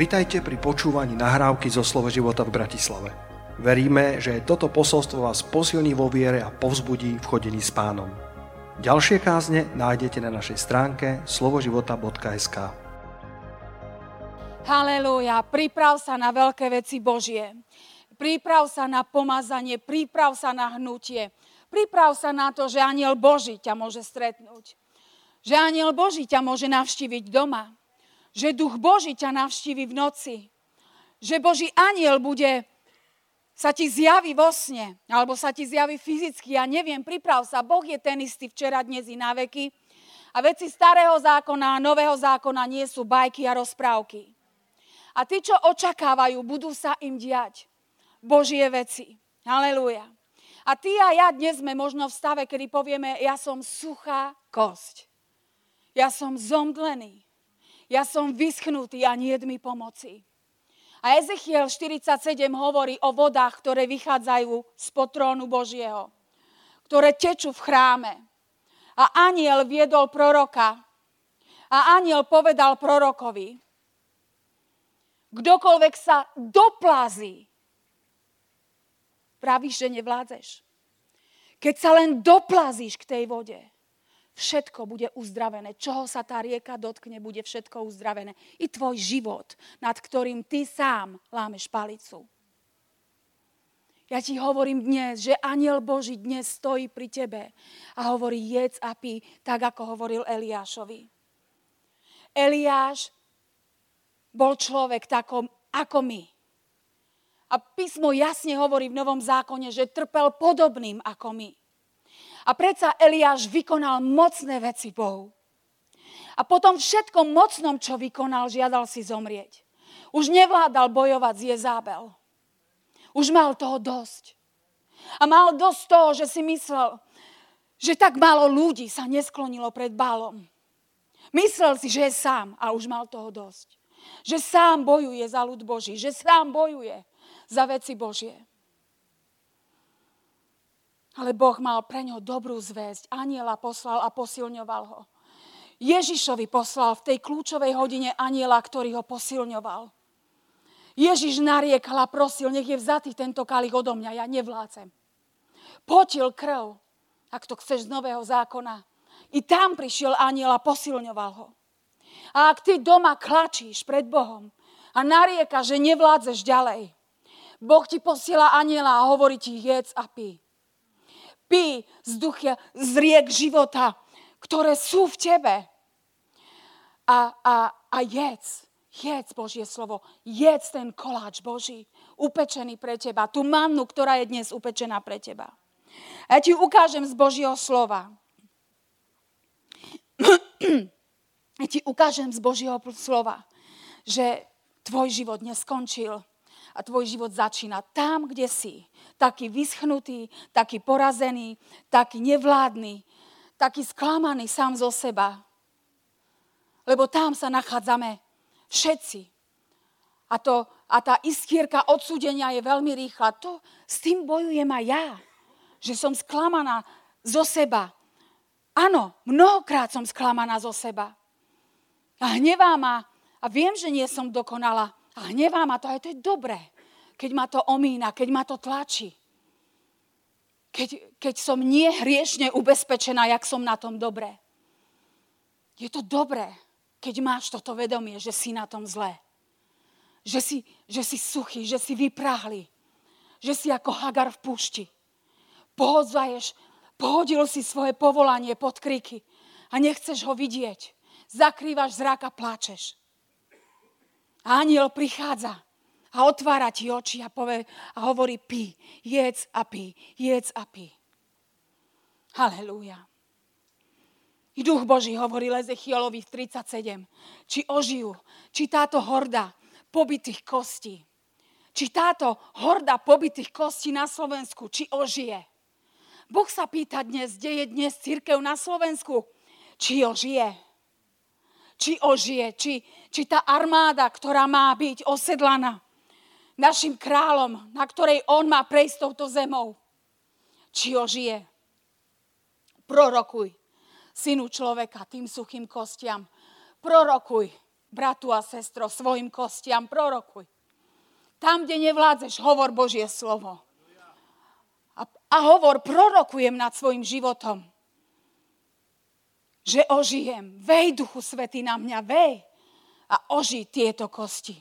Vitajte pri počúvaní nahrávky zo Slovo života v Bratislave. Veríme, že toto posolstvo vás posilní vo viere a povzbudí v chodení s pánom. Ďalšie kázne nájdete na našej stránke slovoživota.sk Halelúja, priprav sa na veľké veci Božie. Priprav sa na pomazanie, priprav sa na hnutie. Priprav sa na to, že aniel Boží ťa môže stretnúť. Že aniel Boží ťa môže navštíviť doma že duch Boží ťa navštívi v noci. Že Boží aniel bude sa ti zjaví vo sne, alebo sa ti zjaví fyzicky, ja neviem, priprav sa, Boh je ten istý včera, dnes i na veky. A veci starého zákona a nového zákona nie sú bajky a rozprávky. A tí, čo očakávajú, budú sa im diať Božie veci. Halelúja. A ty a ja dnes sme možno v stave, kedy povieme, ja som suchá kosť. Ja som zomdlený ja som vyschnutý a nie mi pomoci. A Ezechiel 47 hovorí o vodách, ktoré vychádzajú z potrónu Božieho, ktoré tečú v chráme. A aniel viedol proroka a aniel povedal prorokovi, kdokoľvek sa doplazí, pravíš, že nevládzeš. Keď sa len doplazíš k tej vode, všetko bude uzdravené. Čoho sa tá rieka dotkne, bude všetko uzdravené. I tvoj život, nad ktorým ty sám lámeš palicu. Ja ti hovorím dnes, že aniel Boží dnes stojí pri tebe a hovorí jedz a pí, tak ako hovoril Eliášovi. Eliáš bol človek takom ako my. A písmo jasne hovorí v Novom zákone, že trpel podobným ako my. A predsa Eliáš vykonal mocné veci Bohu. A potom všetkom mocnom, čo vykonal, žiadal si zomrieť. Už nevládal bojovať s Jezábel. Už mal toho dosť. A mal dosť toho, že si myslel, že tak málo ľudí sa nesklonilo pred Bálom. Myslel si, že je sám a už mal toho dosť. Že sám bojuje za ľud Boží, že sám bojuje za veci Božie. Ale Boh mal pre ňo dobrú zväzť. Aniela poslal a posilňoval ho. Ježišovi poslal v tej kľúčovej hodine aniela, ktorý ho posilňoval. Ježiš nariekal a prosil, nech je vzatý tento kalich odo mňa, ja nevládzem. Potil krv, ak to chceš z nového zákona. I tam prišiel aniel a posilňoval ho. A ak ty doma klačíš pred Bohom a narieka, že nevládzeš ďalej, Boh ti posiela aniela a hovorí ti jedz a pí pí z ducha, z riek života, ktoré sú v tebe. A, a, a jedz, jedz Božie slovo, jedz ten koláč Boží, upečený pre teba, tú mannu, ktorá je dnes upečená pre teba. A ja ti ukážem z Božieho slova. Ja ti ukážem z Božieho slova, že tvoj život neskončil a tvoj život začína tam, kde si. Taký vyschnutý, taký porazený, taký nevládny, taký sklamaný sám zo seba. Lebo tam sa nachádzame všetci. A, to, a tá iskierka odsúdenia je veľmi rýchla. To, s tým bojujem aj ja. Že som sklamaná zo seba. Áno, mnohokrát som sklamaná zo seba. A hnevá ma. A viem, že nie som dokonala. A hnevá ma to, aj to je dobré, keď ma to omína, keď ma to tlačí. Keď, keď som nie hriešne ubezpečená, jak som na tom dobré. Je to dobré, keď máš toto vedomie, že si na tom zlé. Že si, že si suchý, že si vypráhli. Že si ako Hagar v púšti. Pohodzaješ, pohodil si svoje povolanie pod kriky a nechceš ho vidieť. Zakrývaš zrak a pláčeš. Aniel prichádza a otvára ti oči a, povie, a hovorí pí, jedz a pí, jedz a pí. Halelúja. I duch Boží hovorí Lezechielovi v 37, či ožijú, či táto horda pobytých kostí, či táto horda pobytých kostí na Slovensku, či ožije. Boh sa pýta dnes, kde je dnes církev na Slovensku, či ožije či ožije, či, či tá armáda, ktorá má byť osedlaná našim kráľom, na ktorej on má prejsť touto zemou, či ožije. Prorokuj, synu človeka, tým suchým kostiam. Prorokuj bratu a sestro, svojim kostiam, prorokuj. Tam, kde nevládzeš, hovor Božie slovo. A, a hovor, prorokujem nad svojim životom. Že ožijem. Vej, Duchu Svety na mňa, vej. A oži tieto kosti.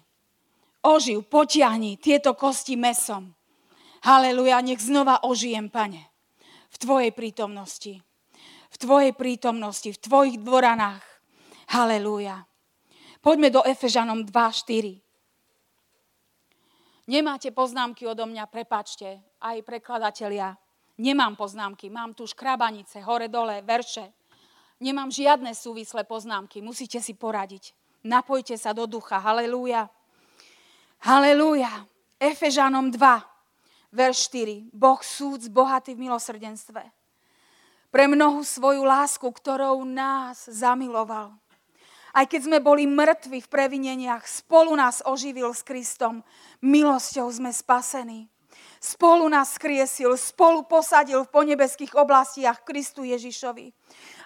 Oživ, potiahni tieto kosti mesom. Haleluja, nech znova ožijem, pane. V Tvojej prítomnosti. V Tvojej prítomnosti, v Tvojich dvoranách. Haleluja. Poďme do Efežanom 2.4. Nemáte poznámky odo mňa, prepačte, aj prekladatelia. Nemám poznámky, mám tu škrabanice, hore, dole, verše. Nemám žiadne súvislé poznámky, musíte si poradiť. Napojte sa do ducha, halelúja. Halelúja. Efežanom 2, verš 4. Boh súd bohatý v milosrdenstve. Pre mnohu svoju lásku, ktorou nás zamiloval aj keď sme boli mŕtvi v previneniach, spolu nás oživil s Kristom. Milosťou sme spasení. Spolu nás skriesil, spolu posadil v ponebeských oblastiach Kristu Ježišovi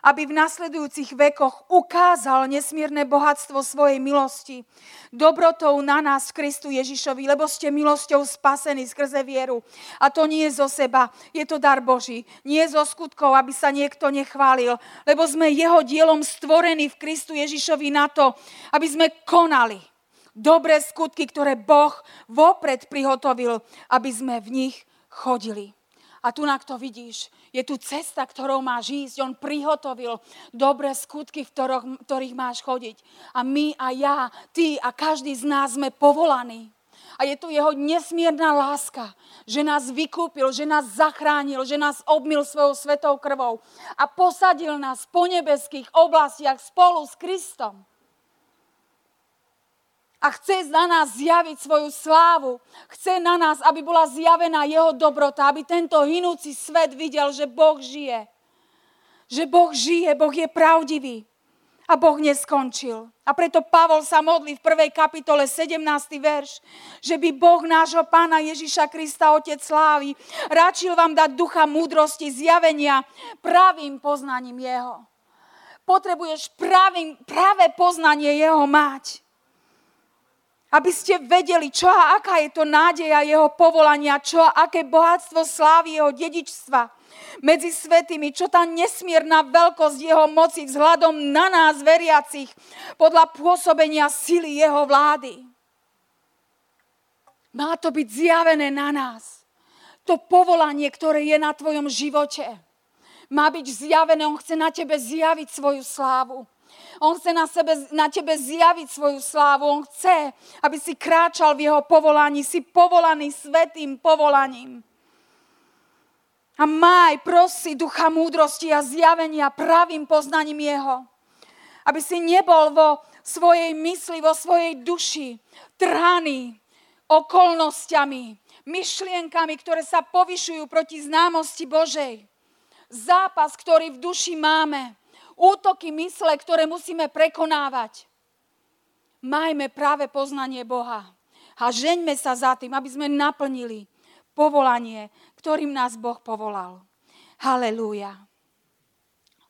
aby v nasledujúcich vekoch ukázal nesmierne bohatstvo svojej milosti, dobrotou na nás Kristu Ježišovi, lebo ste milosťou spasení skrze vieru. A to nie je zo seba, je to dar Boží. Nie zo skutkov, aby sa niekto nechválil, lebo sme jeho dielom stvorení v Kristu Ježišovi na to, aby sme konali dobré skutky, ktoré Boh vopred prihotovil, aby sme v nich chodili. A tu na to vidíš, je tu cesta, ktorou máš ísť. On prihotovil dobré skutky, v ktorých, ktorých máš chodiť. A my a ja, ty a každý z nás sme povolaní. A je tu jeho nesmierna láska, že nás vykúpil, že nás zachránil, že nás obmil svojou svetou krvou a posadil nás po nebeských oblastiach spolu s Kristom a chce na nás zjaviť svoju slávu. Chce na nás, aby bola zjavená jeho dobrota, aby tento hinúci svet videl, že Boh žije. Že Boh žije, Boh je pravdivý. A Boh neskončil. A preto Pavol sa modlí v prvej kapitole 17. verš, že by Boh nášho pána Ježiša Krista, Otec slávy, ráčil vám dať ducha múdrosti, zjavenia pravým poznaním Jeho. Potrebuješ pravým, práve poznanie Jeho mať aby ste vedeli, čo a aká je to nádeja jeho povolania, čo a aké bohatstvo slávy jeho dedičstva medzi svetými, čo tá nesmierna veľkosť jeho moci vzhľadom na nás veriacich podľa pôsobenia sily jeho vlády. Má to byť zjavené na nás. To povolanie, ktoré je na tvojom živote, má byť zjavené. On chce na tebe zjaviť svoju slávu. On chce na, sebe, na tebe zjaviť svoju slávu. On chce, aby si kráčal v jeho povolaní. Si povolaný svetým povolaním. A maj, prosi ducha múdrosti a zjavenia pravým poznaním jeho. Aby si nebol vo svojej mysli, vo svojej duši trhaný okolnostiami, myšlienkami, ktoré sa povyšujú proti známosti Božej. Zápas, ktorý v duši máme, útoky mysle, ktoré musíme prekonávať. Majme práve poznanie Boha a žeňme sa za tým, aby sme naplnili povolanie, ktorým nás Boh povolal. Halelúja.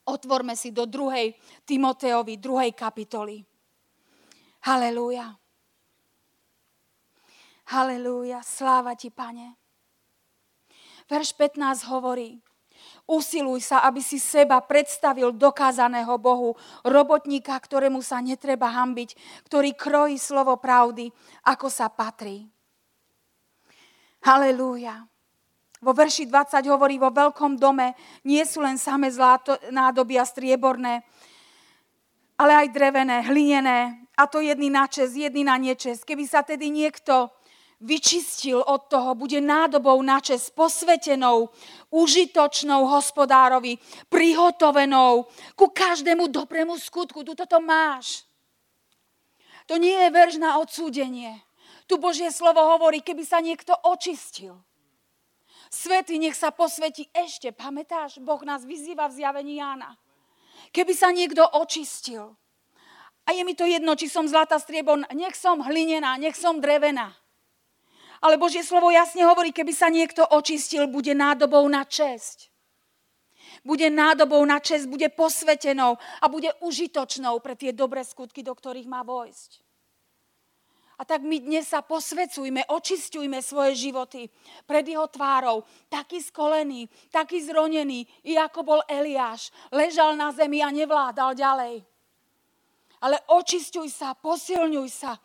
Otvorme si do druhej Timoteovi, druhej kapitoly. Halelúja. Halelúja. Sláva ti, pane. Verš 15 hovorí, Usiluj sa, aby si seba predstavil dokázaného Bohu, robotníka, ktorému sa netreba hambiť, ktorý krojí slovo pravdy, ako sa patrí. Halelúja. Vo verši 20 hovorí, vo veľkom dome nie sú len same zlato, nádobia strieborné, ale aj drevené, hlinené, a to jedný na čes, jedný na nečes. Keby sa tedy niekto vyčistil od toho, bude nádobou na čes, posvetenou, užitočnou hospodárovi, prihotovenou ku každému dobrému skutku. Tu toto máš. To nie je verš na odsúdenie. Tu Božie slovo hovorí, keby sa niekto očistil. Svetý nech sa posvetí ešte. Pamätáš, Boh nás vyzýva v zjavení Jána. Keby sa niekto očistil. A je mi to jedno, či som zlata striebon, nech som hlinená, nech som drevená. Ale Božie slovo jasne hovorí, keby sa niekto očistil, bude nádobou na česť. bude nádobou na čest, bude posvetenou a bude užitočnou pre tie dobré skutky, do ktorých má vojsť. A tak my dnes sa posvecujme, očistujme svoje životy pred jeho tvárou. Taký skolený, taký zronený, i ako bol Eliáš. Ležal na zemi a nevládal ďalej. Ale očistuj sa, posilňuj sa.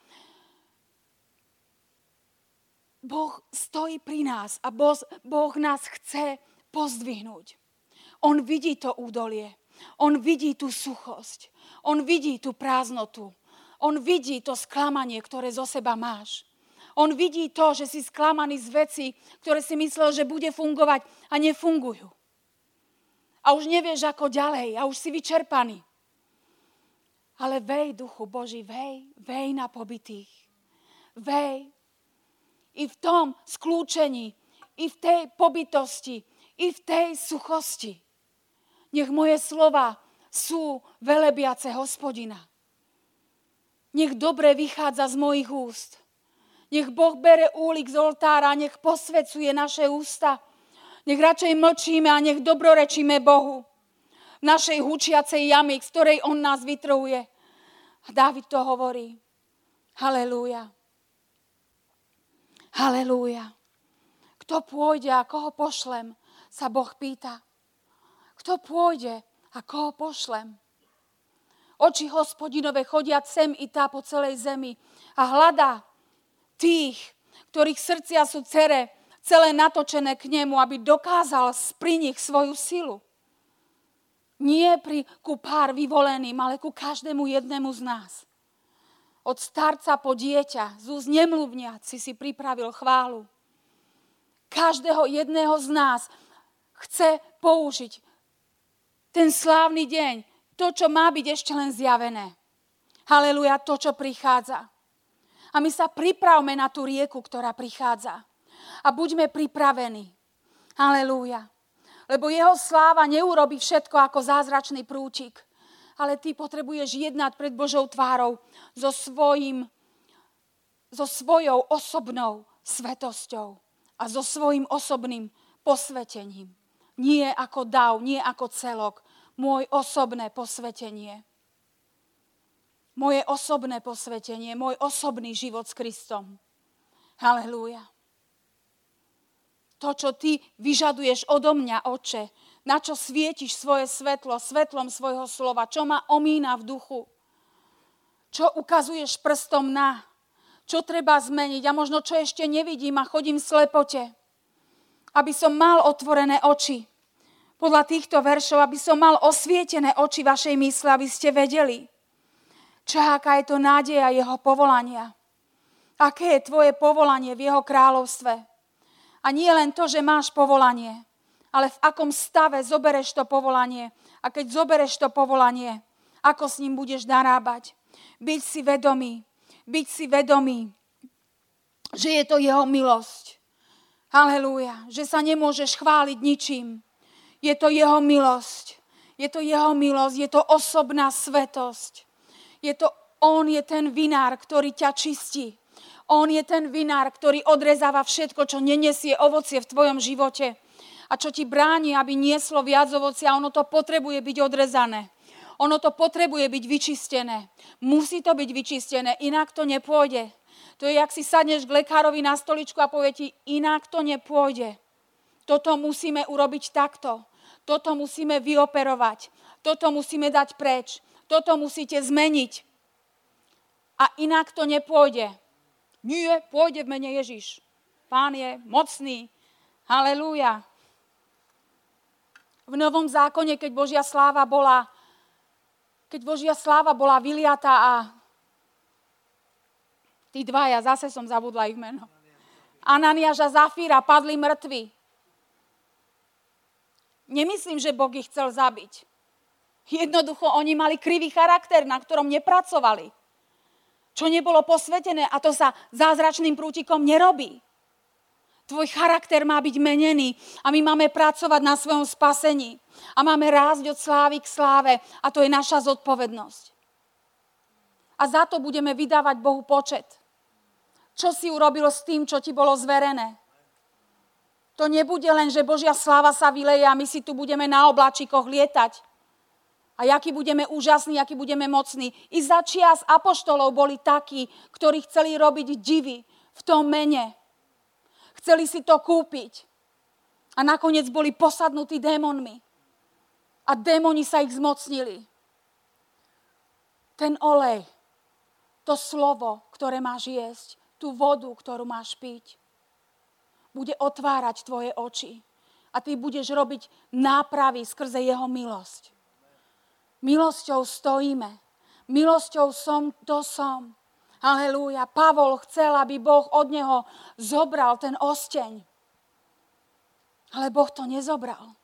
Boh stojí pri nás a boh, boh nás chce pozdvihnúť. On vidí to údolie. On vidí tú suchosť. On vidí tú prázdnotu. On vidí to sklamanie, ktoré zo seba máš. On vidí to, že si sklamaný z veci, ktoré si myslel, že bude fungovať a nefungujú. A už nevieš ako ďalej a už si vyčerpaný. Ale vej, duchu Boží, vej, vej na pobytých. Vej. I v tom skľúčení, i v tej pobytosti, i v tej suchosti. Nech moje slova sú velebiace hospodina. Nech dobre vychádza z mojich úst. Nech Boh bere úlik z oltára, nech posvecuje naše ústa. Nech radšej mlčíme a nech dobrorečíme Bohu. V našej hučiacej jamy, z ktorej On nás vytrhuje. A Dávid to hovorí. Halelúja. Halelúja. Kto pôjde a koho pošlem, sa Boh pýta. Kto pôjde a koho pošlem? Oči hospodinové chodia sem i tá po celej zemi a hľadá tých, ktorých srdcia sú cere, celé natočené k nemu, aby dokázal pri nich svoju silu. Nie pri, ku pár vyvoleným, ale ku každému jednému z nás. Od starca po dieťa, z nemluvniac si si pripravil chválu. Každého jedného z nás chce použiť ten slávny deň to, čo má byť ešte len zjavené. Haleluja, to, čo prichádza. A my sa pripravme na tú rieku, ktorá prichádza. A buďme pripravení. Halelúja. Lebo jeho sláva neurobi všetko ako zázračný prúčik. Ale ty potrebuješ jednať pred Božou tvárou so, svojim, so svojou osobnou svetosťou a so svojim osobným posvetením. Nie ako dav, nie ako celok, môj osobné posvetenie. Moje osobné posvetenie, môj osobný život s Kristom. Halelúja. To, čo ty vyžaduješ odo mňa, oče, na čo svietiš svoje svetlo, svetlom svojho slova, čo ma omína v duchu, čo ukazuješ prstom na, čo treba zmeniť? A možno čo ešte nevidím a chodím v slepote, aby som mal otvorené oči, podľa týchto veršov, aby som mal osvietené oči vašej mysle, aby ste vedeli, čo aká je to nádeja jeho povolania. Aké je tvoje povolanie v jeho kráľovstve. A nie len to, že máš povolanie, ale v akom stave zobereš to povolanie. A keď zobereš to povolanie, ako s ním budeš narábať. Byť si vedomý, byť si vedomý, že je to jeho milosť. Halelúja, že sa nemôžeš chváliť ničím, je to jeho milosť. Je to jeho milosť, je to osobná svetosť. Je to, on je ten vinár, ktorý ťa čistí. On je ten vinár, ktorý odrezáva všetko, čo nenesie ovocie v tvojom živote. A čo ti bráni, aby nieslo viac ovocia, ono to potrebuje byť odrezané. Ono to potrebuje byť vyčistené. Musí to byť vyčistené, inak to nepôjde. To je, jak si sadneš k lekárovi na stoličku a povie ti, inak to nepôjde. Toto musíme urobiť takto. Toto musíme vyoperovať. Toto musíme dať preč. Toto musíte zmeniť. A inak to nepôjde. Nie, pôjde v mene Ježiš. Pán je mocný. Halelúja. V Novom zákone, keď Božia sláva bola keď Božia sláva bola vyliata a tí dvaja, zase som zabudla ich meno. Ananiáš a Zafíra padli mŕtvi. Nemyslím, že Boh ich chcel zabiť. Jednoducho oni mali krivý charakter, na ktorom nepracovali. Čo nebolo posvetené a to sa zázračným prútikom nerobí. Tvoj charakter má byť menený a my máme pracovať na svojom spasení. A máme rásť od slávy k sláve a to je naša zodpovednosť. A za to budeme vydávať Bohu počet. Čo si urobil s tým, čo ti bolo zverené? To nebude len, že Božia sláva sa vyleje a my si tu budeme na oblačikoch lietať. A aký budeme úžasní, aký budeme mocní. I za čias apoštolov boli takí, ktorí chceli robiť divy v tom mene. Chceli si to kúpiť. A nakoniec boli posadnutí démonmi. A démoni sa ich zmocnili. Ten olej, to slovo, ktoré máš jesť, tú vodu, ktorú máš piť, bude otvárať tvoje oči. A ty budeš robiť nápravy skrze jeho milosť. Milosťou stojíme. Milosťou som, to som. Halelúja. Pavol chcel, aby Boh od neho zobral ten osteň. Ale Boh to nezobral.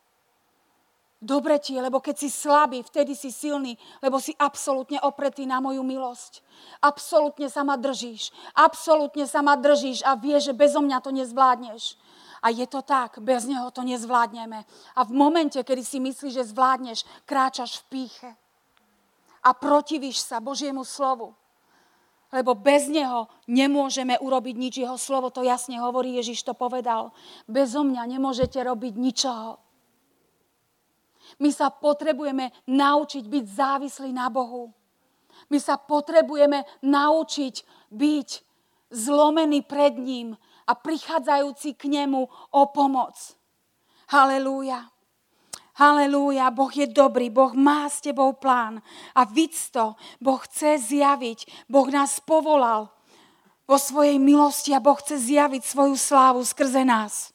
Dobre ti je, lebo keď si slabý, vtedy si silný, lebo si absolútne opretý na moju milosť. Absolútne sa ma držíš. Absolútne sa ma držíš a vieš, že bezo mňa to nezvládneš. A je to tak, bez neho to nezvládneme. A v momente, kedy si myslíš, že zvládneš, kráčaš v píche. A protivíš sa Božiemu slovu. Lebo bez neho nemôžeme urobiť nič. Jeho slovo to jasne hovorí, Ježiš to povedal. Bezo mňa nemôžete robiť ničoho. My sa potrebujeme naučiť byť závislí na Bohu. My sa potrebujeme naučiť byť zlomený pred ním a prichádzajúci k nemu o pomoc. Halelúja. Halelúja, Boh je dobrý, Boh má s tebou plán. A víc to, Boh chce zjaviť, Boh nás povolal vo svojej milosti a Boh chce zjaviť svoju slávu skrze nás.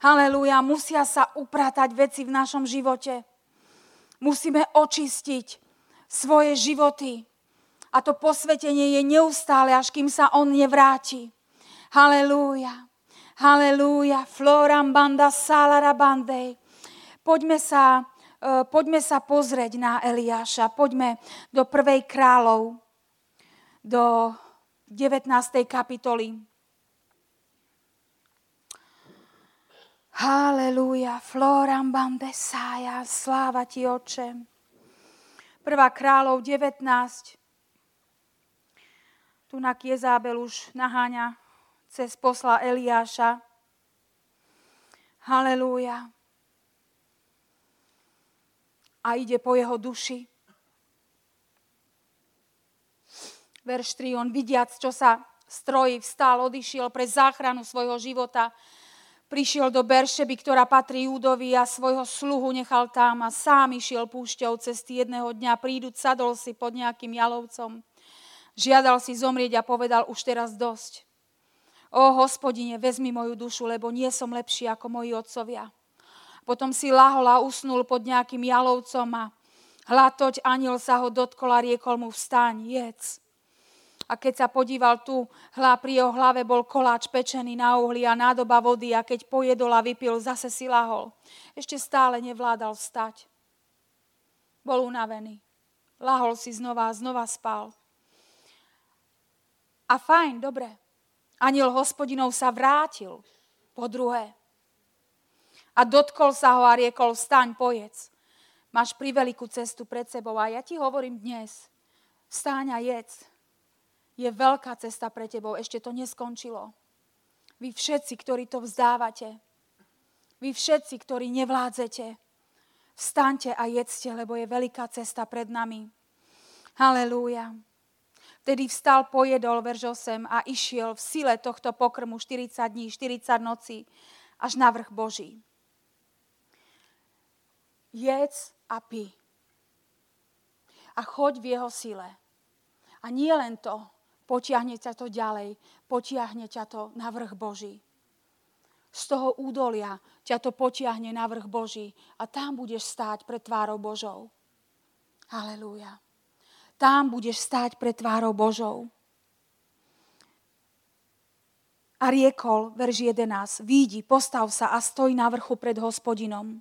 Halelúja, musia sa upratať veci v našom živote. Musíme očistiť svoje životy. A to posvetenie je neustále, až kým sa On nevráti. Halelúja. Halelúja. Floram banda salara bandej. Poďme sa, uh, poďme sa pozrieť na Eliáša. Poďme do prvej kráľov, do 19. kapitoly. Halelúja, floram bandesája, sláva ti, oče. Prvá kráľov 19. Tu na Jezabel už naháňa cez posla Eliáša. Halelúja. A ide po jeho duši. Verš 3. On vidiac, čo sa strojí, vstal, odišiel pre záchranu svojho života Prišiel do Beršeby, ktorá patrí Júdovi a svojho sluhu nechal tam a sám išiel púšťou cesty jedného dňa. Príduť, sadol si pod nejakým jalovcom. Žiadal si zomrieť a povedal už teraz dosť. O hospodine, vezmi moju dušu, lebo nie som lepší ako moji otcovia. Potom si lahol a usnul pod nejakým jalovcom a hlatoť aniel sa ho dotkol a riekol mu vstaň, jedz. A keď sa podíval tu, hla, pri jeho hlave bol koláč pečený na uhli a nádoba vody a keď pojedol a vypil, zase si lahol. Ešte stále nevládal vstať. Bol unavený. Lahol si znova a znova spal. A fajn, dobre. Aniel hospodinov sa vrátil po druhé. A dotkol sa ho a riekol, vstaň, pojedz. Máš privelikú cestu pred sebou a ja ti hovorím dnes, vstáň a jedz je veľká cesta pre tebou. Ešte to neskončilo. Vy všetci, ktorí to vzdávate, vy všetci, ktorí nevládzete, vstaňte a jedzte, lebo je veľká cesta pred nami. Halelúja. Vtedy vstal, pojedol, verž 8, a išiel v sile tohto pokrmu 40 dní, 40 nocí, až na vrch Boží. Jedz a pi. A choď v jeho sile. A nie len to, Potiahne ťa to ďalej, potiahne ťa to na vrch Boží. Z toho údolia ťa to potiahne na vrch Boží a tam budeš stáť pred tvárou Božou. Halelúja. Tam budeš stáť pred tvárou Božou. A riekol, verš 11, výjdi, postav sa a stoj na vrchu pred hospodinom.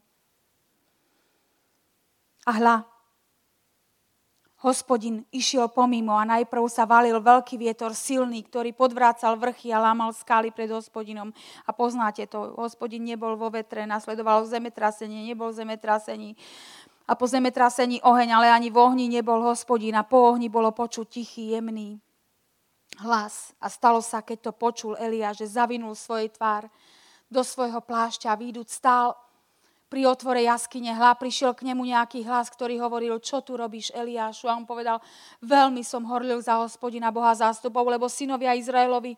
A hla, Hospodin išiel pomimo a najprv sa valil veľký vietor silný, ktorý podvrácal vrchy a lámal skály pred hospodinom. A poznáte to, hospodin nebol vo vetre, nasledovalo zemetrasenie, nebol zemetrasení. A po zemetrasení oheň, ale ani v ohni nebol hospodin a po ohni bolo počuť tichý, jemný hlas. A stalo sa, keď to počul Elia, že zavinul svoj tvár do svojho plášťa, výjdúc stál pri otvore jaskyne hla, prišiel k nemu nejaký hlas, ktorý hovoril, čo tu robíš Eliášu? A on povedal, veľmi som horlil za hospodina Boha zástupov, lebo synovia Izraelovi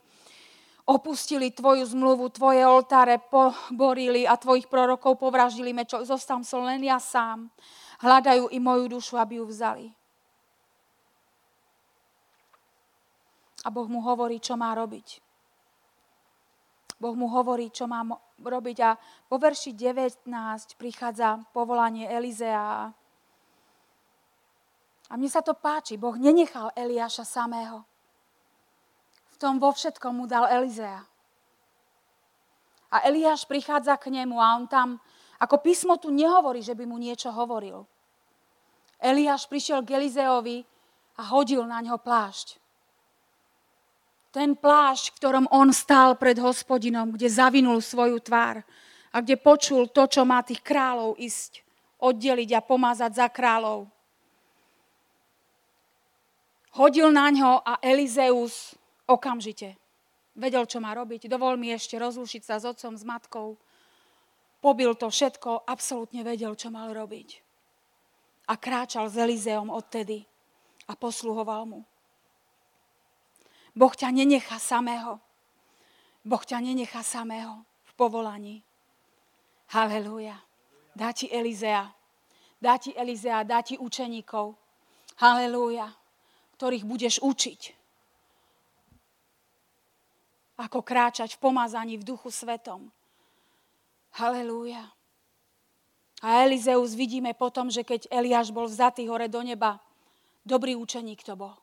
opustili tvoju zmluvu, tvoje oltáre poborili a tvojich prorokov povraždili mečom. Zostam som len ja sám. Hľadajú i moju dušu, aby ju vzali. A Boh mu hovorí, čo má robiť. Boh mu hovorí, čo má robiť. A po verši 19 prichádza povolanie Elizea. A mne sa to páči. Boh nenechal Eliáša samého. V tom vo všetkom mu dal Elizea. A Eliáš prichádza k nemu a on tam, ako písmo tu nehovorí, že by mu niečo hovoril. Eliáš prišiel k Elizeovi a hodil na ňo plášť. Ten plášť, v ktorom on stál pred hospodinom, kde zavinul svoju tvár a kde počul to, čo má tých kráľov ísť, oddeliť a pomázať za kráľov. Hodil na ňo a Elizeus okamžite vedel, čo má robiť. Dovol mi ešte rozlušiť sa s otcom, s matkou. Pobil to všetko, absolútne vedel, čo mal robiť. A kráčal s Elizeom odtedy a posluhoval mu. Boh ťa nenechá samého. Boh ťa nenechá samého v povolaní. Halelúja. Dá ti Elizea. Dá ti Elizea, dá ti učeníkov. Halelúja. Ktorých budeš učiť. Ako kráčať v pomazaní v duchu svetom. Halelúja. A Elizeus vidíme potom, že keď Eliáš bol vzatý hore do neba, dobrý učeník to bol.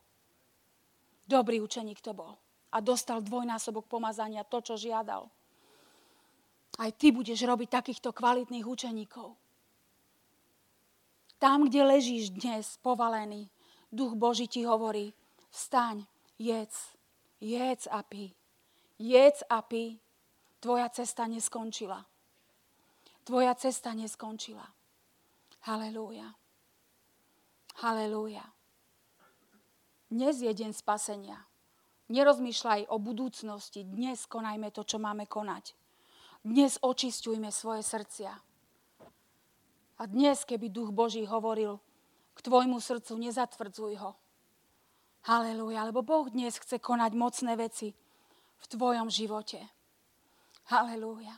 Dobrý učeník to bol. A dostal dvojnásobok pomazania, to, čo žiadal. Aj ty budeš robiť takýchto kvalitných učeníkov. Tam, kde ležíš dnes povalený, duch Boží ti hovorí, vstaň, jedz, jedz a pí. Jedz a pí. Tvoja cesta neskončila. Tvoja cesta neskončila. Halelúja. Halelúja. Dnes je deň spasenia. Nerozmýšľaj o budúcnosti. Dnes konajme to, čo máme konať. Dnes očistujme svoje srdcia. A dnes, keby Duch Boží hovoril k tvojmu srdcu, nezatvrdzuj ho. Halelúja, lebo Boh dnes chce konať mocné veci v tvojom živote. Halelúja.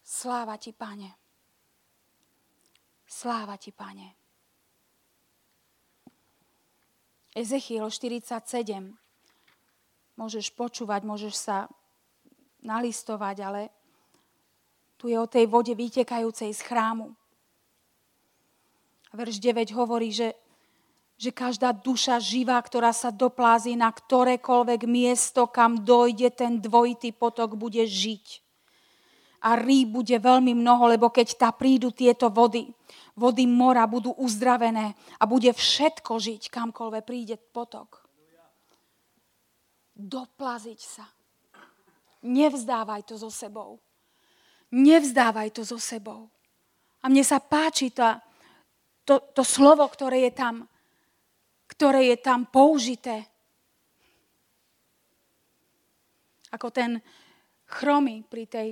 Sláva ti, Pane. Sláva ti, Pane. Ezechiel 47. Môžeš počúvať, môžeš sa nalistovať, ale tu je o tej vode vytekajúcej z chrámu. Verš 9 hovorí, že, že každá duša živá, ktorá sa doplází na ktorékoľvek miesto, kam dojde ten dvojitý potok, bude žiť. A rýb bude veľmi mnoho, lebo keď tá prídu tieto vody, vody mora budú uzdravené a bude všetko žiť, kamkoľvek príde potok. Doplaziť sa. Nevzdávaj to so sebou. Nevzdávaj to so sebou. A mne sa páči to, to, to slovo, ktoré je tam, ktoré je tam použité. Ako ten chromy pri tej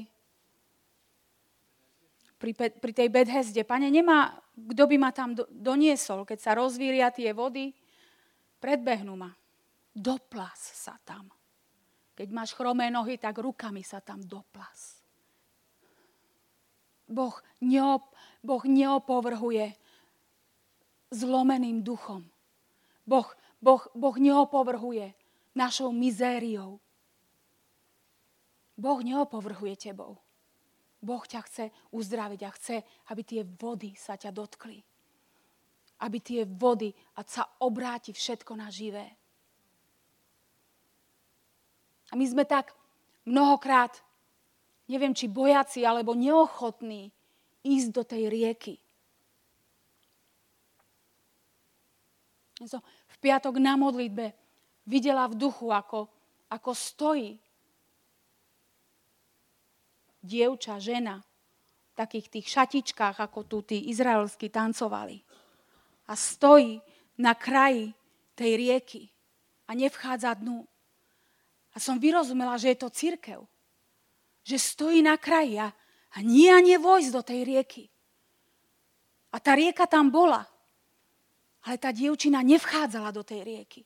pri, pri tej Bedhezde. Pane, nemá, kto by ma tam do, doniesol, keď sa rozvíria tie vody, predbehnú ma. Doplas sa tam. Keď máš chromé nohy, tak rukami sa tam doplas. Boh, neop, boh neopovrhuje zlomeným duchom. Boh, boh, boh neopovrhuje našou mizériou. Boh neopovrhuje tebou. Boh ťa chce uzdraviť a chce, aby tie vody sa ťa dotkli. Aby tie vody, a sa obráti všetko na živé. A my sme tak mnohokrát, neviem, či bojaci alebo neochotní ísť do tej rieky. V piatok na modlitbe videla v duchu, ako, ako stojí dievča, žena, v takých tých šatičkách, ako tu tí izraelskí tancovali. A stojí na kraji tej rieky a nevchádza dnu. A som vyrozumela, že je to církev. že stojí na kraji a a nie vojsť do tej rieky. A tá rieka tam bola. Ale tá dievčina nevchádzala do tej rieky.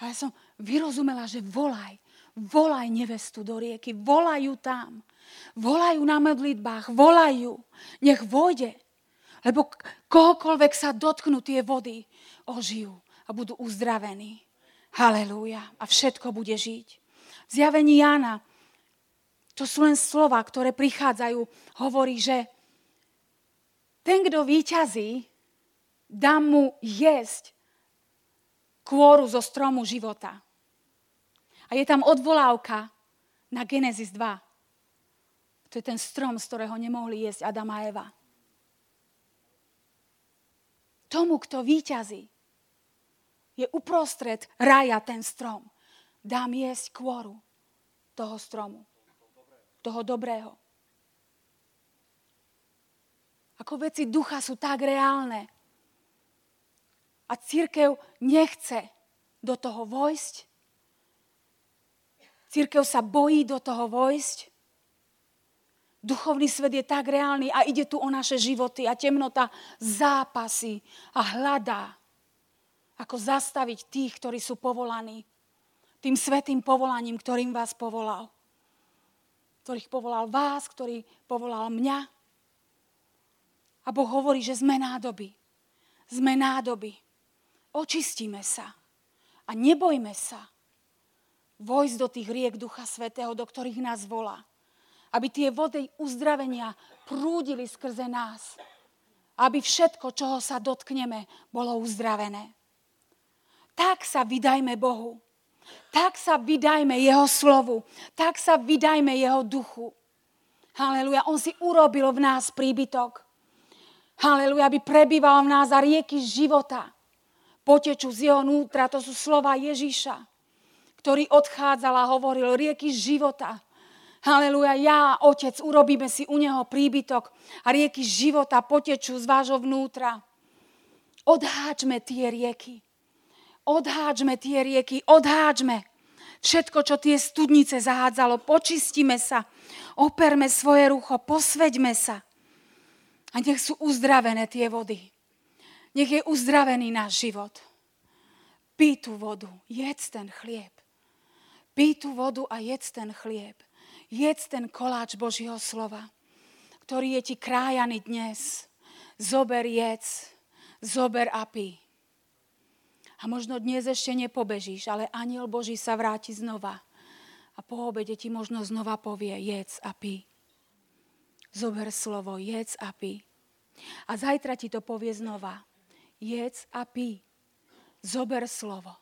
A ja som vyrozumela, že volaj, volaj nevestu do rieky, volajú tam. Volajú na modlitbách, volajú. Nech vojde. Lebo kohokoľvek sa dotknú tie vody, ožijú a budú uzdravení. Halelúja. A všetko bude žiť. V zjavení Jána, to sú len slova, ktoré prichádzajú, hovorí, že ten, kto výťazí, dá mu jesť kôru zo stromu života. A je tam odvolávka na Genesis 2. To je ten strom, z ktorého nemohli jesť Adam a Eva. Tomu, kto výťazí, je uprostred raja ten strom. Dám jesť kôru toho stromu. Toho dobrého. Ako veci ducha sú tak reálne. A církev nechce do toho vojsť. Církev sa bojí do toho vojsť. Duchovný svet je tak reálny a ide tu o naše životy a temnota zápasy a hľadá, ako zastaviť tých, ktorí sú povolaní tým svetým povolaním, ktorým vás povolal. Ktorých povolal vás, ktorý povolal mňa. A Boh hovorí, že sme nádoby. Sme nádoby. Očistíme sa. A nebojme sa vojsť do tých riek Ducha Svetého, do ktorých nás volá aby tie vody uzdravenia prúdili skrze nás. Aby všetko, čoho sa dotkneme, bolo uzdravené. Tak sa vydajme Bohu. Tak sa vydajme Jeho slovu. Tak sa vydajme Jeho duchu. Haleluja. On si urobil v nás príbytok. Haleluja, aby prebýval v nás a rieky života. Potečú z jeho nútra, to sú slova Ježíša, ktorý odchádzal a hovoril rieky života Haleluja, ja, Otec, urobíme si u Neho príbytok a rieky života potečú z vášho vnútra. Odháčme tie rieky. Odháčme tie rieky, odháčme všetko, čo tie studnice zahádzalo. Počistíme sa, operme svoje rucho, posveďme sa. A nech sú uzdravené tie vody. Nech je uzdravený náš život. Pí tú vodu, jedz ten chlieb. Pí tú vodu a jedz ten chlieb. Jedz ten koláč Božieho slova, ktorý je ti krájaný dnes. Zober jedz, zober a pí. A možno dnes ešte nepobežíš, ale aniel Boží sa vráti znova. A po obede ti možno znova povie, jedz a pí. Zober slovo, jedz a pí. A zajtra ti to povie znova. Jedz a pí. Zober slovo.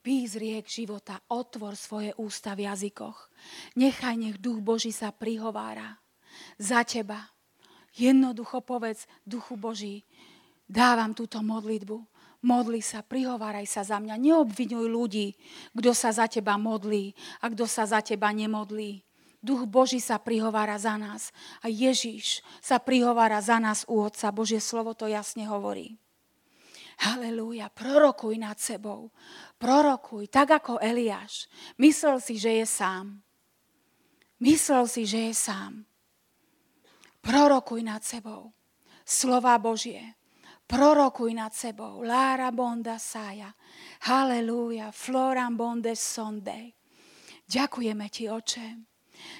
Pí riek života, otvor svoje ústa v jazykoch. Nechaj, nech Duch Boží sa prihovára za teba. Jednoducho povedz Duchu Boží, dávam túto modlitbu. Modli sa, prihováraj sa za mňa. Neobvinuj ľudí, kto sa za teba modlí a kto sa za teba nemodlí. Duch Boží sa prihovára za nás a Ježíš sa prihovára za nás u Otca. Božie slovo to jasne hovorí. Halelúja, prorokuj nad sebou. Prorokuj, tak ako Eliáš. Myslel si, že je sám. Myslel si, že je sám. Prorokuj nad sebou. Slova Božie. Prorokuj nad sebou. Lára bonda saja. Halelúja. Floram bonde sonde. Ďakujeme ti, oče.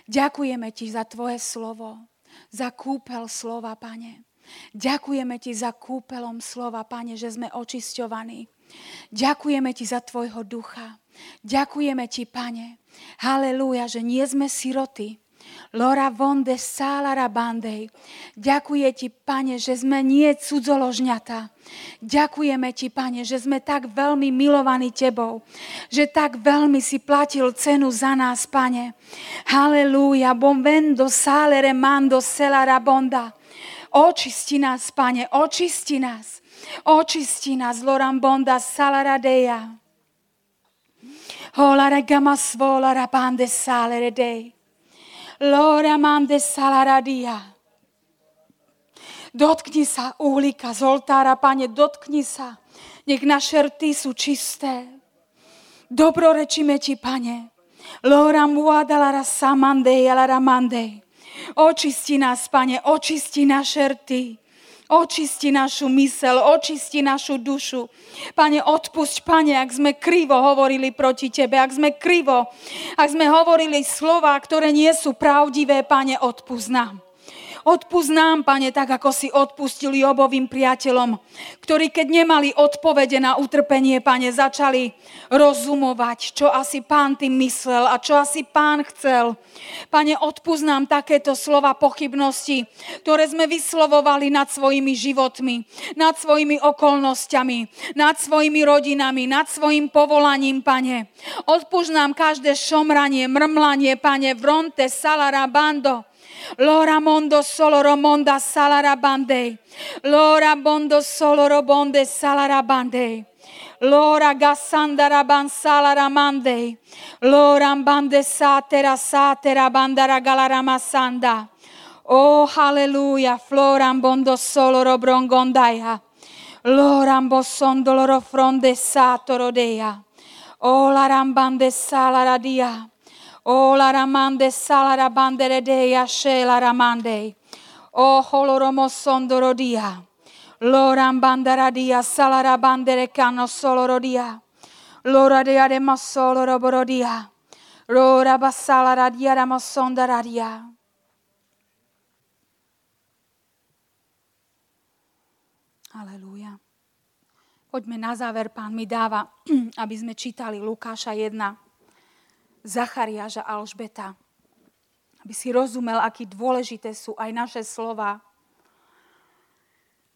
Ďakujeme ti za tvoje slovo. Za kúpel slova, pane. Ďakujeme ti za kúpelom slova, Pane, že sme očisťovaní. Ďakujeme ti za tvojho ducha. Ďakujeme ti, Pane. Halelúja, že nie sme siroty, Lora vonde salara bandej. Ďakuje ti, Pane, že sme nie cudzoložňata. Ďakujeme ti, Pane, že sme tak veľmi milovaní Tebou, že tak veľmi si platil cenu za nás, Pane. Halelúja, bom vendo salere mando selara bonda. Očisti nás, Pane, očisti nás. Očisti nás, Lorambonda Salaradeja. Hola regama svola rapande salere dei. Lora mande salaradia. Dotkni sa uhlíka z oltára, Pane, dotkni sa. Nech naše rty sú čisté. Dobrorečíme Ti, Pane. Lora muadalara samandej alara mandej. Očisti nás, Pane, očisti naše rty. Očisti našu mysel, očisti našu dušu. Pane, odpusť, Pane, ak sme krivo hovorili proti Tebe, ak sme krivo, ak sme hovorili slova, ktoré nie sú pravdivé, Pane, odpusť nám. Nám, pane, tak ako si odpustil Jobovým priateľom, ktorí keď nemali odpovede na utrpenie, pane, začali rozumovať, čo asi pán tým myslel a čo asi pán chcel. Pane, nám takéto slova pochybnosti, ktoré sme vyslovovali nad svojimi životmi, nad svojimi okolnostiami, nad svojimi rodinami, nad svojim povolaním, pane. Nám každé šomranie, mrmlanie, pane, vronte, salara, bando, Lora mondo solo romonda salara bande. Lora mondo solo robonde salara bande. Lora gassandara bansala mande. Lora bande satera satera bandara galara masanda. Oh, hallelujah. Floram bondo solo robrongondaia. Loram bosondo loro fronde satoro dea. Oh, la rambande sala dia. O la ramande salara bandere deia she la ramande. O holoromo sondoro dia. Loram bandara dia salara bandere cano soloro dia. Lora de adema soloro borodia. Lora basalara dia ramosondara dia. Aleluja. Poďme na záver, pán mi dáva, aby sme čítali Lukáša 1, Zachariáža a Alžbeta. Aby si rozumel, aký dôležité sú aj naše slova.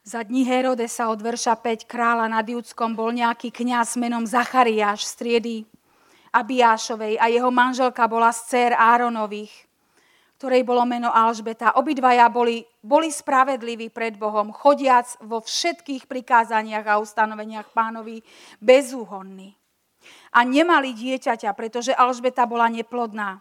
Za dní Herodesa od verša 5 kráľa nad Judskom bol nejaký kňaz menom Zachariáš z triedy Abiášovej a jeho manželka bola z dcer Áronových, ktorej bolo meno Alžbeta. Obidvaja boli, boli spravedliví pred Bohom, chodiac vo všetkých prikázaniach a ustanoveniach pánovi bezúhonní a nemali dieťaťa, pretože Alžbeta bola neplodná.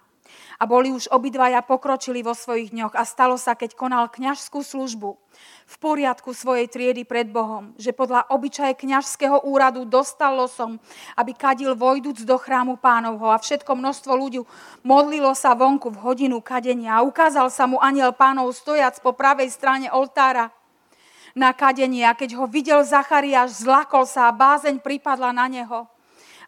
A boli už obidvaja pokročili vo svojich dňoch a stalo sa, keď konal kňažskú službu v poriadku svojej triedy pred Bohom, že podľa obyčaje kňažského úradu dostalo som, aby kadil vojduc do chrámu pánovho a všetko množstvo ľudí modlilo sa vonku v hodinu kadenia a ukázal sa mu aniel pánov stojac po pravej strane oltára na kadenie a keď ho videl Zachariáš, zlakol sa a bázeň pripadla na neho.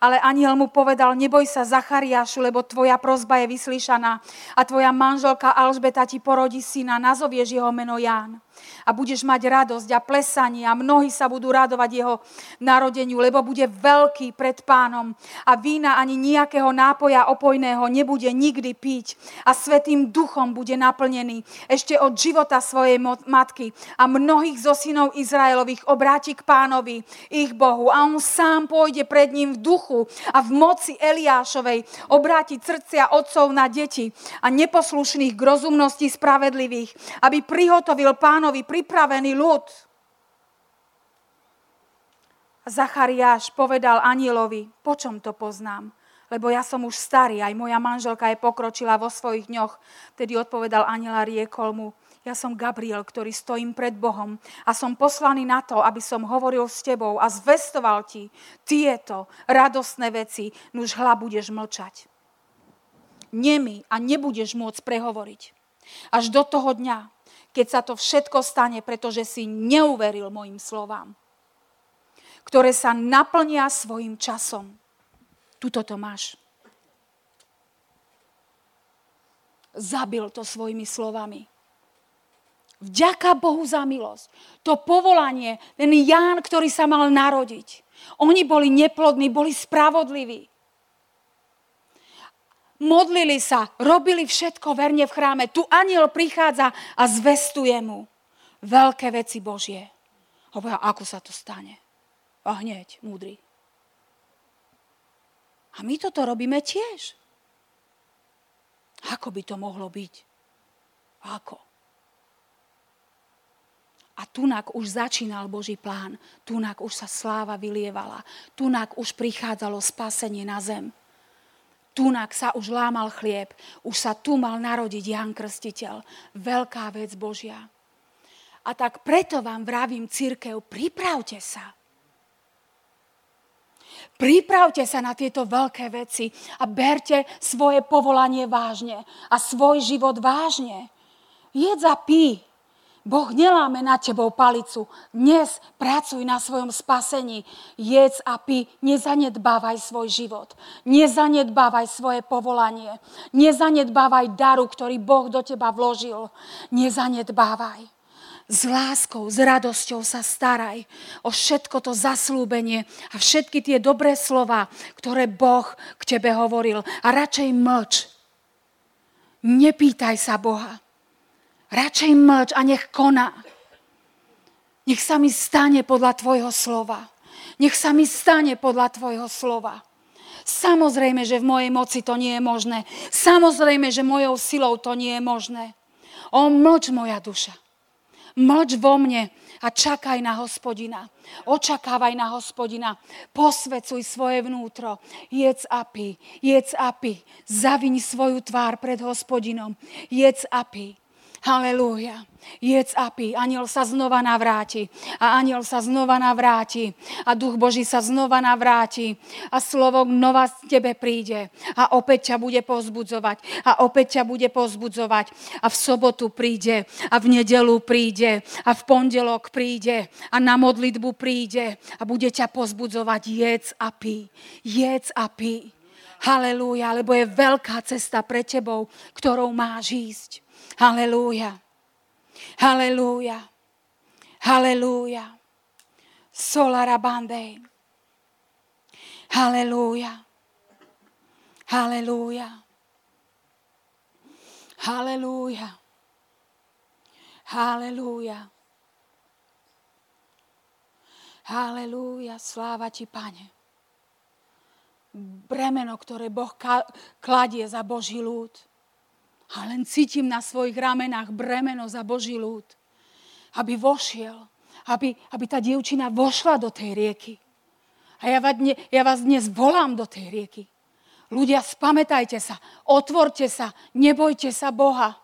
Ale aniel mu povedal, neboj sa Zachariášu, lebo tvoja prozba je vyslyšaná a tvoja manželka Alžbeta ti porodí syna, nazovieš jeho meno Ján a budeš mať radosť a plesanie a mnohí sa budú radovať jeho narodeniu, lebo bude veľký pred pánom. A vína ani nejakého nápoja opojného nebude nikdy piť. A svetým duchom bude naplnený ešte od života svojej matky. A mnohých zo synov Izraelových obráti k pánovi, ich Bohu. A on sám pôjde pred ním v duchu a v moci Eliášovej obráti srdcia otcov na deti a neposlušných k rozumnosti spravedlivých, aby prihotovil pánovi pánovi pripravený ľud. Zachariáš povedal anielovi, po čom to poznám? Lebo ja som už starý, aj moja manželka je pokročila vo svojich dňoch. Tedy odpovedal aniela riekol mu, ja som Gabriel, ktorý stojím pred Bohom a som poslaný na to, aby som hovoril s tebou a zvestoval ti tieto radostné veci, nuž hla budeš mlčať. Nemi a nebudeš môcť prehovoriť. Až do toho dňa, keď sa to všetko stane, pretože si neuveril mojim slovám, ktoré sa naplnia svojim časom. Tuto to máš. Zabil to svojimi slovami. Vďaka Bohu za milosť. To povolanie, ten Ján, ktorý sa mal narodiť. Oni boli neplodní, boli spravodliví modlili sa, robili všetko verne v chráme. Tu aniel prichádza a zvestuje mu veľké veci Božie. Hovoria, ako sa to stane? A hneď, múdry. A my toto robíme tiež. Ako by to mohlo byť? Ako? A tunak už začínal Boží plán. Tunak už sa sláva vylievala. Tunak už prichádzalo spasenie na zem. Tunak sa už lámal chlieb, už sa tu mal narodiť Jan Krstiteľ. Veľká vec Božia. A tak preto vám vravím, církev, pripravte sa. Pripravte sa na tieto veľké veci a berte svoje povolanie vážne a svoj život vážne. Jedz a pí. Boh neláme na tebou palicu. Dnes pracuj na svojom spasení. Jedz a pí. Nezanedbávaj svoj život. Nezanedbávaj svoje povolanie. Nezanedbávaj daru, ktorý Boh do teba vložil. Nezanedbávaj. S láskou, s radosťou sa staraj o všetko to zaslúbenie a všetky tie dobré slova, ktoré Boh k tebe hovoril. A radšej mlč. Nepýtaj sa Boha. Radšej mlč a nech koná. Nech sa mi stane podľa tvojho slova. Nech sa mi stane podľa tvojho slova. Samozrejme, že v mojej moci to nie je možné. Samozrejme, že mojou silou to nie je možné. O, mlč moja duša. Mlč vo mne a čakaj na hospodina. Očakávaj na hospodina. Posvecuj svoje vnútro. Jedz a pí, jedz a pí. Zaviň svoju tvár pred hospodinom. Jedz a pí. Halelúja. Jedz a pí. Aniel sa znova navráti. A aniel sa znova navráti. A duch Boží sa znova navráti. A slovo nova z tebe príde. A opäť ťa bude pozbudzovať. A opäť ťa bude pozbudzovať. A v sobotu príde. A v nedelu príde. A v pondelok príde. A na modlitbu príde. A bude ťa pozbudzovať. Jedz a pí. Jedz a pí. Halelúja, lebo je veľká cesta pre tebou, ktorou máš ísť. Halelúja. Halelúja. Halelúja. Solara bandej. Halelúja. Halelúja. Halelúja. Halelúja. Halelúja. Sláva ti, Pane. Bremeno, ktoré Boh kladie za Boží ľud a len cítim na svojich ramenách bremeno za Boží ľud. Aby vošiel, aby, aby tá dievčina vošla do tej rieky. A ja vás, dne, ja vás dnes volám do tej rieky. Ľudia, spamätajte sa, otvorte sa, nebojte sa Boha.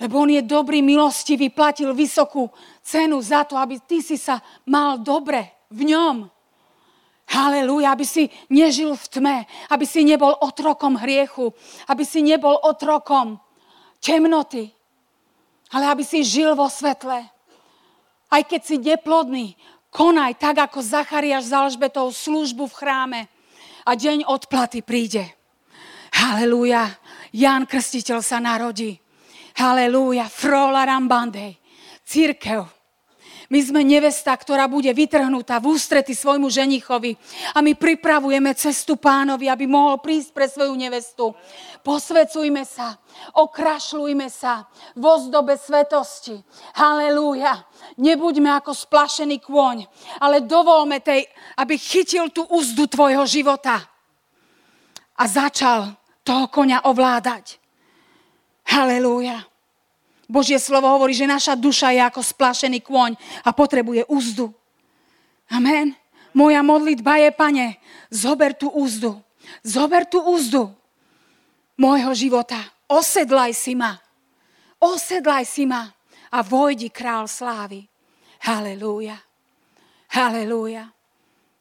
Lebo On je dobrý, milostivý, platil vysokú cenu za to, aby ty si sa mal dobre v ňom. Halelúja, aby si nežil v tme, aby si nebol otrokom hriechu, aby si nebol otrokom temnoty, ale aby si žil vo svetle. Aj keď si neplodný, konaj tak, ako Zachariáš za Alžbetou službu v chráme a deň odplaty príde. Halelúja, Jan Krstiteľ sa narodí. Halelúja, Frola Rambandej, církev my sme nevesta, ktorá bude vytrhnutá v ústrety svojmu ženichovi a my pripravujeme cestu pánovi, aby mohol prísť pre svoju nevestu. Posvecujme sa, okrašľujme sa v ozdobe svetosti. Halelúja. Nebuďme ako splašený kôň, ale dovolme tej, aby chytil tú úzdu tvojho života a začal toho koňa ovládať. Halelúja. Božie slovo hovorí, že naša duša je ako splašený kôň a potrebuje úzdu. Amen. Moja modlitba je, pane, zober tú úzdu. Zober tú úzdu môjho života. Osedlaj si ma. Osedlaj si ma a vojdi král slávy. Halelúja. Halelúja.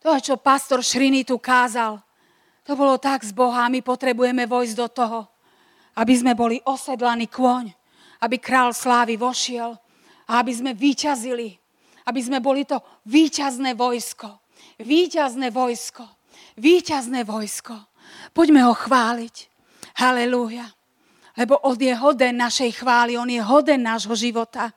To, čo pastor Šriny tu kázal, to bolo tak z Boha. My potrebujeme vojsť do toho, aby sme boli osedlaný kôň aby král slávy vošiel a aby sme vyťazili. Aby sme boli to výťazné vojsko. Výťazné vojsko. Výťazné vojsko. Poďme ho chváliť. Halelúja. Lebo on je hoden našej chvály, on je hoden nášho života.